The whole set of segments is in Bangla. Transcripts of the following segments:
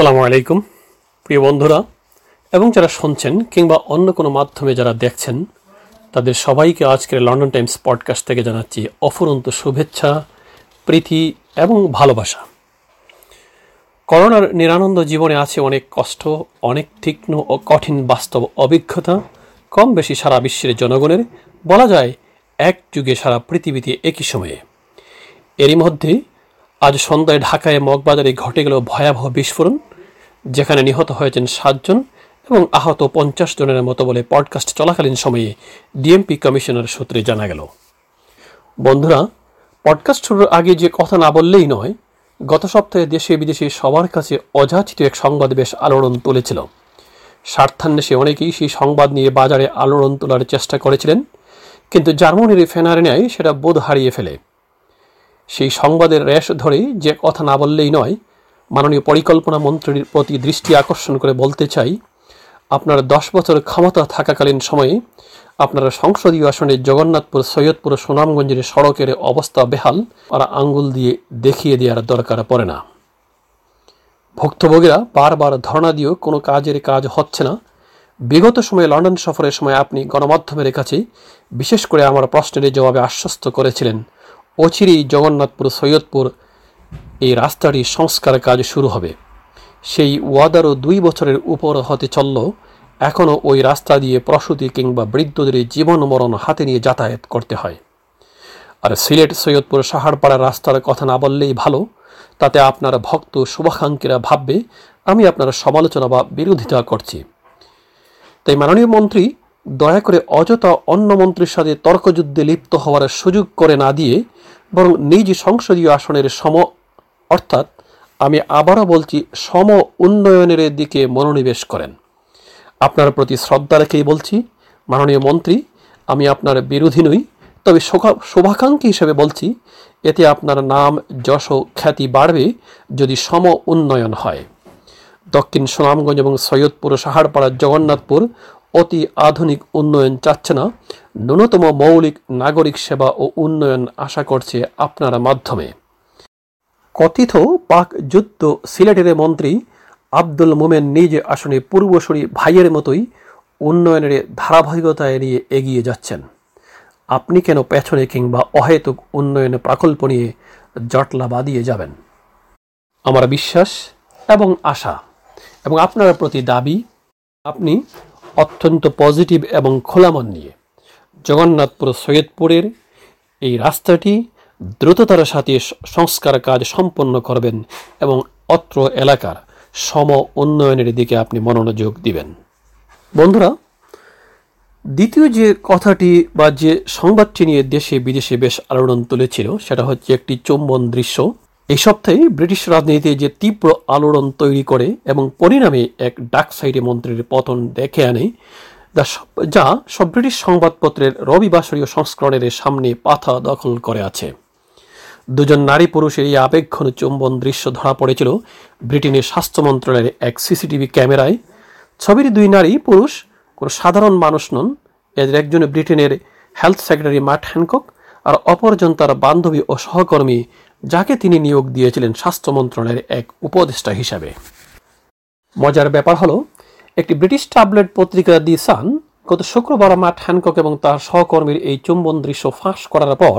আসসালামু আলাইকুম, প্রিয় বন্ধুরা, এবং যারা শুনছেন কিংবা অন্য কোনো মাধ্যমে যারা দেখছেন, তাদের সবাইকে আজকের লন্ডন টাইমস পডকাস্ট থেকে জানাচ্ছি অফুরন্ত শুভেচ্ছা, প্রীতি এবং ভালোবাসা। করোনার নিরানন্দ জীবনে আছে অনেক কষ্ট, অনেক তীক্ষ্ণ ও কঠিন বাস্তব অভিজ্ঞতা কম বেশি সারা বিশ্বের জনগণের, বলা যায় এক যুগে সারা পৃথিবীতে একই সময়ে। এরই মধ্যে আজ সন্ধ্যায় ঢাকায় মগবাজারে ঘটে গেল ভয়াবহ বিস্ফোরণ। যেখানে নিহত হয়েছেন সাতজন এবং আহত পঞ্চাশ জনের মতো বলে পডকাস্ট চলাকালীন সময়ে ডিএমপি কমিশনার সূত্রে জানা গেল। বন্ধুরা, পডকাস্ট শুরুর আগে যে কথা না বললেই নয়, গত সপ্তাহে দেশে বিদেশে সবার কাছে অযাচিত এক সংবাদ বেশ আলোড়ন তুলেছিল। স্বার্থান্বেষে অনেকেই সেই সংবাদ নিয়ে বাজারে আলোড়ন তোলার চেষ্টা করেছিলেন, কিন্তু জার্মানির ফেনারে নেয় সেটা বোধ হারিয়ে ফেলে। সেই সংবাদের রেশ ধরে যে কথা না বললেই নয় মাননীয় পরিকল্পনা মন্ত্রীর প্রতি দৃষ্টি আকর্ষণ করে বলতে চাই, আপনার দশ বছর ক্ষমতা থাকাকালীন সময়ে আপনারা সংসদীয় আসনে জগন্নাথপুর, সৈয়দপুর, সুনামগঞ্জের সড়কের অবস্থা বেহাল। আর আঙ্গুল দিয়ে দেখিয়ে দেওয়ার দরকার পড়ে না। ভুক্তভোগীরা বারবার ধর্ণা দিয়েও কোনো কাজের কাজ হচ্ছে না। বিগত সময়ে লন্ডন সফরের সময় আপনি গণমাধ্যমের কাছে বিশেষ করে আমার প্রশ্নের জবাবে আশ্বস্ত করেছিলেন, অচিরেই জগন্নাথপুর, সৈয়দপুর এই রাস্তাটি সংস্কার কাজ শুরু হবে। সেই ওয়াদারও দুই বছরের উপর হতে চলল। এখনও ওই রাস্তা দিয়ে প্রসূতি কিংবা বৃদ্ধদের জীবন মরণ হাতে নিয়ে যাতায়াত করতে হয়। আর সিলেট, সৈয়দপুর সাহারপাড়া রাস্তার কথা না বললেই ভালো। তাতে আপনার ভক্ত শুভাকাঙ্ক্ষীরা ভাববে, আমি আপনার সমালোচনা বা বিরোধিতা করছি। তাই মাননীয় মন্ত্রী, দয়া করে অযথা অন্য মন্ত্রীর সাথে তর্কযুদ্ধে লিপ্ত হওয়ার সুযোগ করে না দিয়ে বরং নিজ সংসদীয় আসনের সম অর্থাৎ আমি আবারও বলছি, সম উন্নয়নের দিকে মনোনিবেশ করেন। আপনার প্রতি শ্রদ্ধা রেখেই বলছি, মাননীয় মন্ত্রী, আমি আপনার বিরোধী নই, তবে শুভাকাঙ্ক্ষী হিসেবে বলছি, এতে আপনার নাম, যশ খ্যাতি বাড়বে যদি সম উন্নয়ন হয়। দক্ষিণ সুনামগঞ্জ এবং সৈয়দপুর সাহারপাড়া জগন্নাথপুর অতি আধুনিক উন্নয়ন চাচ্ছে না। ন্যূনতম মৌলিক নাগরিক সেবা ও উন্নয়ন আশা করছে আপনার মাধ্যমে। কথিত পাক যুদ্ধ সিলেটের মন্ত্রী আব্দুল মোমেন নিজ আসনে পূর্বসরী ভাইয়ের মতোই উন্নয়নের ধারাবাহিকতায় নিয়ে এগিয়ে যাচ্ছেন। আপনি কেন পেছনে কিংবা অহেতুক উন্নয়ন প্রকল্প নিয়ে জটলা বাঁধিয়ে যাবেন? আমার বিশ্বাস এবং আশা এবং আপনার প্রতি দাবি, আপনি অত্যন্ত পজিটিভ এবং খোলা মন নিয়ে জগন্নাথপুর সৈয়দপুরের এই রাস্তাটি দ্রুততার সাথে সংস্কার কাজ সম্পন্ন করবেন এবং অত্র এলাকার সম উন্নয়নের দিকে আপনি মনোযোগ দিবেন। বন্ধুরা, দ্বিতীয় যে কথাটি বা যে সংবাদটি নিয়ে দেশে বিদেশে বেশ আলোড়ন তুলেছিল, সেটা হচ্ছে একটি চুম্বন দৃশ্য। এই সপ্তাহে ব্রিটিশ রাজনীতিতে যে তীব্র আলোড়ন তৈরি করে এবং পরিণামে এক ডাক সাইডে মন্ত্রীর পতন দেখে আনে, যা সব ব্রিটিশ সংবাদপত্রের রবিবাসরীয় সংস্করণের সামনে পাথা দখল করে আছে। দুজন নারী পুরুষের এই আবেগঘন চুম্বন দৃশ্য ধরা পড়েছিল ব্রিটেনের স্বাস্থ্য মন্ত্রণালয়ের এক সিসিটিভি ক্যামেরায়। ছবির দুই নারী পুরুষ, কোনো সাধারণ মানুষ নন, এদের একজন ব্রিটেনের হেলথ সেক্রেটারি মার্ট হ্যানকক আর অপরজন তার বান্ধবী ও সহকর্মী, যাকে তিনি নিয়োগ দিয়েছিলেন স্বাস্থ্য মন্ত্রণালয়ের এক উপদেষ্টা হিসাবে। মজার ব্যাপার হলো, একটি ব্রিটিশ ট্যাবলেট পত্রিকা দি সান গত শুক্রবার মাঠ হ্যানকক এবং তার সহকর্মীর এই চুম্বন দৃশ্য ফাঁস করার পর,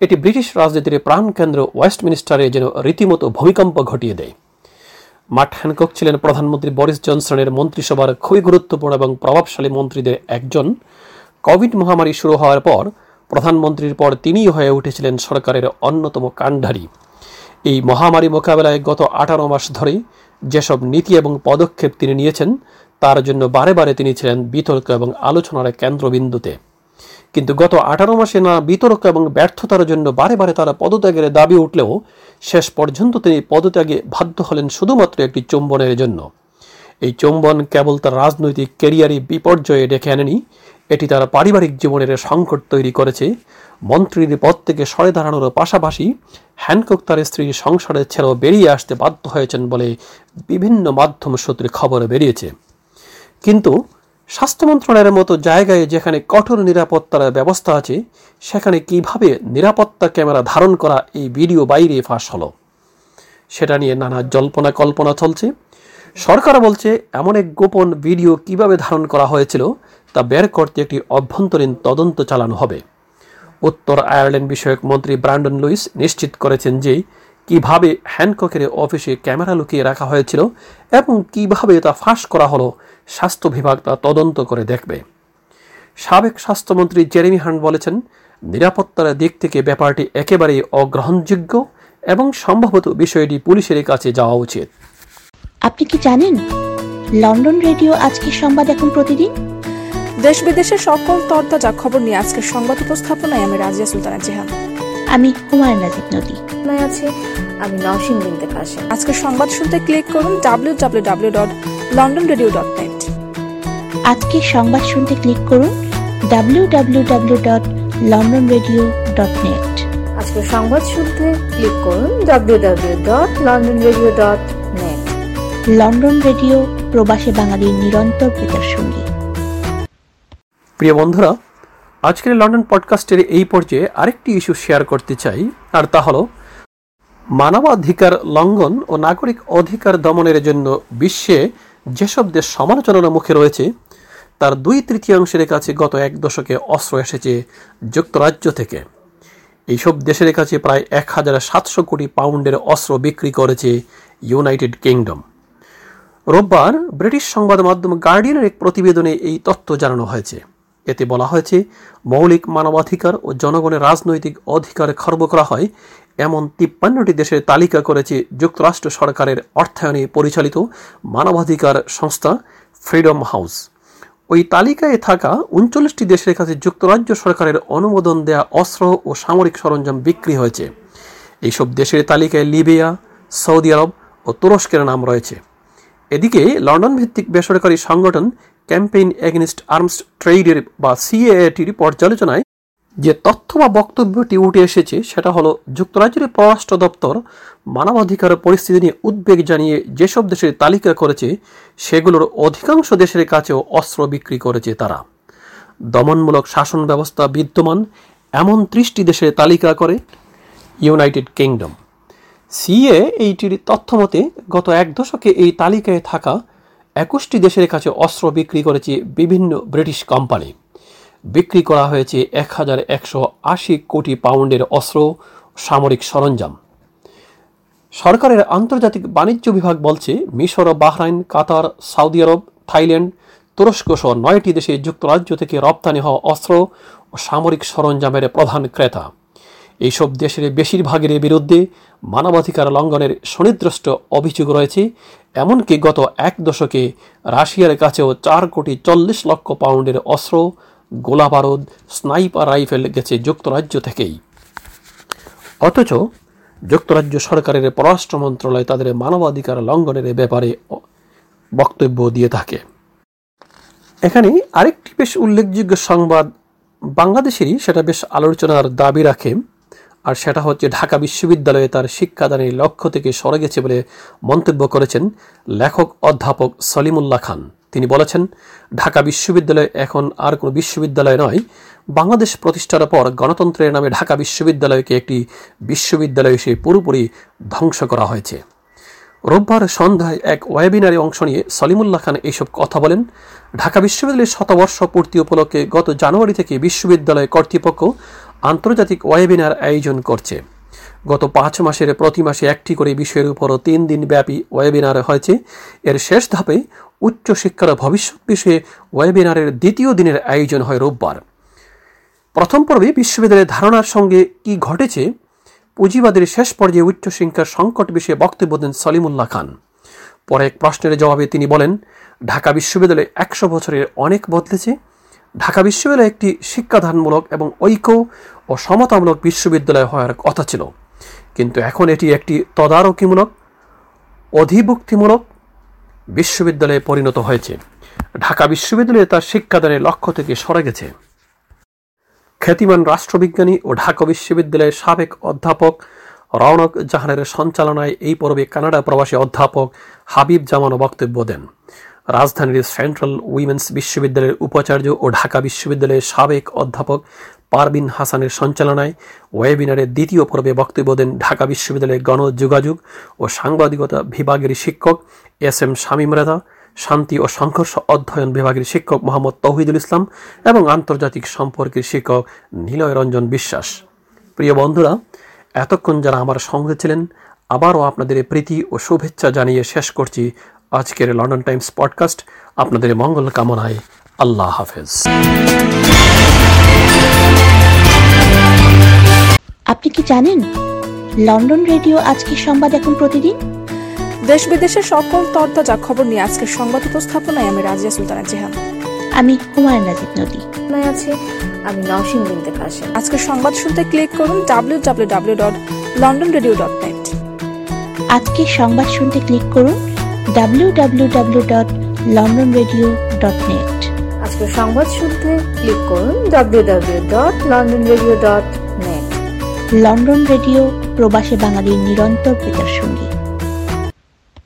এটি ব্রিটিশ রাজনীতির প্রাণকেন্দ্র ওয়েস্টমিনিস্টারে যেন রীতিমতো ভূমিকম্প ঘটিয়ে দেয়। মাঠ হ্যানকক ছিলেন প্রধানমন্ত্রী বরিস জনসনের মন্ত্রিসভার খুবই গুরুত্বপূর্ণ এবং প্রভাবশালী মন্ত্রীদের একজন। কোভিড মহামারী শুরু হওয়ার পর প্রধানমন্ত্রীর পর তিনিই হয়ে উঠেছিলেন সরকারের অন্যতম কাণ্ডারী। এই মহামারী মোকাবেলায় গত আঠারো মাস ধরে যেসব নীতি এবং পদক্ষেপ তিনি নিয়েছেন তার জন্য বারে বারে তিনি ছিলেন বিতর্ক এবং আলোচনার কেন্দ্রবিন্দুতে। কিন্তু গত আঠারো মাসে না বিতর্ক এবং ব্যর্থতার জন্য বারে বারে তারা পদত্যাগের দাবি উঠলেও শেষ পর্যন্ত তিনি পদত্যাগে বাধ্য হলেন শুধুমাত্র একটি চুম্বনের জন্য। এই চুম্বন কেবল তার রাজনৈতিক ক্যারিয়ারে বিপর্যয়ে ডেকে আনেনি, এটি তার পারিবারিক জীবনের সংকট তৈরি করেছে। মন্ত্রীর পদ থেকে সরে দাঁড়ানোর পাশাপাশি হ্যানকক তার স্ত্রীর সংসারের ছেড়েও বেরিয়ে আসতে বাধ্য হয়েছেন বলে বিভিন্ন মাধ্যম সূত্রে খবর বেরিয়েছে। কিন্তু স্বাস্থ্য মন্ত্রণালয়ের মতো জায়গায় যেখানে কঠোর নিরাপত্তার ব্যবস্থা আছে, সেখানে কীভাবে নিরাপত্তা ক্যামেরা ধারণ করা এই ভিডিও বাইরে ফাঁস হলো? সেটা নিয়ে নানা জল্পনা কল্পনা চলছে। সরকার বলছে, এমন এক গোপন ভিডিও কীভাবে ধারণ করা হয়েছিল তা বের করতে একটি অভ্যন্তরীণ তদন্ত চালানো হবে। উত্তর আয়ারল্যান্ড বিষয়ক মন্ত্রী ব্রান্ডন লুইস নিশ্চিত করেছেন যে কীভাবে হ্যানককের অফিসে ক্যামেরা লুকিয়ে রাখা হয়েছিল এবং কীভাবে তা ফাঁস করা হলো স্বাস্থ্য বিভাগ তা তদন্ত করে দেখবে। সাবেক স্বাস্থ্যমন্ত্রী জেরেমি হান্ট বলেছেন নিরাপত্তার দিক থেকে ব্যাপারটি একেবারেই অগ্রহণযোগ্য এবং সম্ভবত বিষয়টি পুলিশের কাছে যাওয়া উচিত। আপনি কি জানেন লন্ডন রেডিও আজকের সংবাদ এখন প্রতিদিন? দেশ বিদেশের সকল তরতাজা খবর নিয়ে আজকের সংবাদ উপস্থাপনায় আমি রাজিয়া সুলতানা জিহান। আমি হুমায়ুন রাজীব নদী আছে? আমি নওশিন বিনতে কাশেম আজকের সংবাদ শুনতে ক্লিক করুন W W W dot London radio dot net আজকের সংবাদ শুনতে ক্লিক করুন W W W dot London radio dot net আজকের সংবাদ শুনতে ক্লিক করুন www.londonradio.net লন্ডন রেডিও প্রবাসী বাঙালির নিরন্তর প্রেতার সঙ্গী প্রিয় বন্ধুরা আজকের লন্ডন পডকাস্টের এই পর্যায়ে আরেকটি ইস্যু শেয়ার করতে চাই, আর তা হল, মানবাধিকার লঙ্ঘন ও নাগরিক অধিকার দমনের জন্য বিশ্বে যেসব দেশ সমালোচনার মুখে রয়েছে, তার দুই তৃতীয়াংশের কাছে গত এক দশকে অস্ত্র এসেছে যুক্তরাজ্য থেকে। এইসব দেশের কাছে প্রায় এক হাজার সাতশো কোটি পাউন্ডের অস্ত্র বিক্রি করেছে ইউনাইটেড কিংডম। রোববার ব্রিটিশ সংবাদ মাধ্যম গার্ডিয়ানের এক প্রতিবেদনে এই তথ্য জানানো হয়েছে। এতে বলা হয়েছে, মৌলিক মানবাধিকার ও জনগণের রাজনৈতিক অধিকার খর্ব করা হয়। এমন তিপ্পান্নটি দেশের তালিকা করেছে যুক্তরাষ্ট্র সরকারের অর্থায়নে পরিচালিত মানবাধিকার সংস্থা ফ্রিডম হাউস। ওই তালিকায় থাকা উনচল্লিশটি দেশের কাছে যুক্তরাজ্য সরকারের অনুমোদন দেয়া অস্ত্র ও সামরিক সরঞ্জাম বিক্রি হয়েছে। এইসব দেশের তালিকায় লিবিয়া, সৌদি আরব ও তুরস্কের নাম রয়েছে। এদিকে লন্ডন ভিত্তিক বেসরকারি সংগঠন ক্যাম্পেইন এগেনস্ট আর্মস ট্রেডের বা সিএএটির পর্যালোচনায় যে তথ্য বা বক্তব্যটি উঠে এসেছে, সেটা হলো যুক্তরাজ্যের পররাষ্ট্র দপ্তর মানবাধিকার পরিস্থিতি নিয়ে উদ্বেগ জানিয়ে যেসব দেশের তালিকা করেছে, সেগুলোর অধিকাংশ দেশের কাছেও অস্ত্র বিক্রি করেছে তারা। দমনমূলক শাসন ব্যবস্থা বিদ্যমান, এমন ত্রিশটি দেশের তালিকা করে ইউনাইটেড কিংডম। সিএ এইটির তথ্যমতে গত এক দশকে এই তালিকায় থাকা একুশটি দেশের কাছে অস্ত্র বিক্রি করেছে বিভিন্ন ব্রিটিশ কোম্পানি। বিক্রি করা হয়েছে এক হাজার একশো আশি কোটি পাউন্ডের অস্ত্র সামরিক সরঞ্জাম। সরকারের আন্তর্জাতিক বাণিজ্য বিভাগ বলছে, মিশর Bahrain, Qatar, Saudi Arab, Thailand, তুরস্ক সহ নয়টি দেশে যুক্তরাজ্য থেকে রপ্তানি হওয়া অস্ত্র ও সামরিক সরঞ্জামের প্রধান ক্রেতা। এইসব দেশের বেশিরভাগের বিরুদ্ধে মানবাধিকার লঙ্ঘনের সুনির্দিষ্ট অভিযোগ রয়েছে। এমনকি গত এক দশকে রাশিয়ার কাছেও চার কোটি চল্লিশ লক্ষ পাউন্ডের অস্ত্র, গোলাবারুদ, স্নাইপার রাইফেল গেছে যুক্তরাজ্য থেকেই। অথচ যুক্তরাজ্য সরকারের পররাষ্ট্র মন্ত্রণালয় তাদের মানবাধিকার লঙ্ঘনের ব্যাপারে বক্তব্য দিয়ে থাকে। এখানে আরেকটি বেশ উল্লেখযোগ্য সংবাদ বাংলাদেশেরই সেটা বেশ আলোচনার দাবি রাখে। আর সেটা হচ্ছে ঢাকা বিশ্ববিদ্যালয়ে তার শিক্ষাদানের লক্ষ্য থেকে সরে গেছে বলে মন্তব্য করেছেন লেখক অধ্যাপক সলিমুল্লাহ খান। তিনি বলেছেন, ঢাকা বিশ্ববিদ্যালয় এখন আর কোনো বিশ্ববিদ্যালয় নয়, বাংলাদেশ প্রতিষ্ঠার পর গণতন্ত্রের নামে ঢাকা বিশ্ববিদ্যালয়কে একটি বিশ্ববিদ্যালয় হিসেবে পুরোপুরি ধ্বংস করা হয়েছে। রোববার সন্ধ্যায় এক ওয়েবিনারে অংশ নিয়ে সলিমুল্লাহ খান এইসব কথা বলেন। ঢাকা বিশ্ববিদ্যালয়ের শতবর্ষ পূর্তি উপলক্ষে গত জানুয়ারি থেকে বিশ্ববিদ্যালয় কর্তৃপক্ষ আন্তর্জাতিক ওয়েবিনার আয়োজন করছে। গত পাঁচ মাসের প্রতি মাসে একটি করে বিষয়ের উপরও তিন দিন ব্যাপী ওয়েবিনার হয়েছে। এর শেষ ধাপে উচ্চশিক্ষার ভবিষ্যৎ বিষয়ে ওয়েবিনারের দ্বিতীয় দিনের আয়োজন হয় রোববার। প্রথম পর্বে বিশ্ববিদ্যালয়ের ধারণার সঙ্গে কি ঘটেছে, পুঁজিবাদের শেষ পর্যায়ে উচ্চশিক্ষার সংকট বিষয়ে বক্তব্য দেন সলিমুল্লাহ খান। পরে এক প্রশ্নের জবাবে তিনি বলেন, ঢাকা বিশ্ববিদ্যালয়ে একশো বছরের অনেক বদলেছে ঢাকা বিশ্ববিদ্যালয় একটি শিক্ষাদানমূলক এবং ঐক্য ও সমতামূলক বিশ্ববিদ্যালয় হওয়ার কথা ছিল। কিন্তু এখন এটি একটি তদারকিমূলক, অধিভুক্তিমূলক বিশ্ববিদ্যালয়ে পরিণত হয়েছে। ঢাকা বিশ্ববিদ্যালয়ে তার শিক্ষাদানের লক্ষ্য থেকে সরে গেছে। খ্যাতিমান রাষ্ট্রবিজ্ঞানী ও ঢাকা বিশ্ববিদ্যালয়ের সাবেক অধ্যাপক রওনক জাহানের সঞ্চালনায় এই পর্বে কানাডা প্রবাসী অধ্যাপক হাবিব জামানও বক্তব্য দেন। রাজধানীর সেন্ট্রাল উইমেন্স বিশ্ববিদ্যালয়ের উপাচার্য ও ঢাকা বিশ্ববিদ্যালয়ের সাবেক অধ্যাপক পারবিন হাসানের সঞ্চালনায় ওয়েবিনারের দ্বিতীয় পর্বে বক্তব্য দেন ঢাকা বিশ্ববিদ্যালয়ের গণযোগাযোগ ও সাংবাদিকতা বিভাগের শিক্ষক এস এম শামীম রেদা শান্তি ও সংঘর্ষ অধ্যয়ন বিভাগের শিক্ষক মোহাম্মদ তৌহিদুল ইসলাম এবং আন্তর্জাতিক সম্পর্কের শিক্ষক নিলয় রঞ্জন বিশ্বাস। প্রিয় বন্ধুরা, এতক্ষণ যারা আমার সঙ্গে ছিলেন, আবারও আপনাদের প্রীতি ও শুভেচ্ছা জানিয়ে শেষ করছি আজকের লন্ডন টাইমস পডকাস্ট আপনাদের মঙ্গল কামনায় আল্লাহ হাফেজ। আপনি কি জানেন লন্ডন রেডিও আজকের সংবাদ এখন প্রতিদিন? দেশ বিদেশের সকল তরতাজা খবর নিয়ে আজকের সংবাদ উপস্থাপনায় আমি রাজিয়া সুলতানা জেহান। আমি হুমায়ুন নাজিদ নদী। আছে আমি নওশিন বিনতে কাশেম আজকের সংবাদ শুনতে ক্লিক করুন W W W dot London radio dot net আজকের সংবাদ শুনতে ক্লিক করুন ডাব্লিউ আজকে W dot London radio dot net আজকের সংবাদ শুনতে ক্লিক করুন www.londonradio.net W dot London radio dot net London radio প্রবাসী বাঙালির নিরন্তর প্রচার সঙ্গী।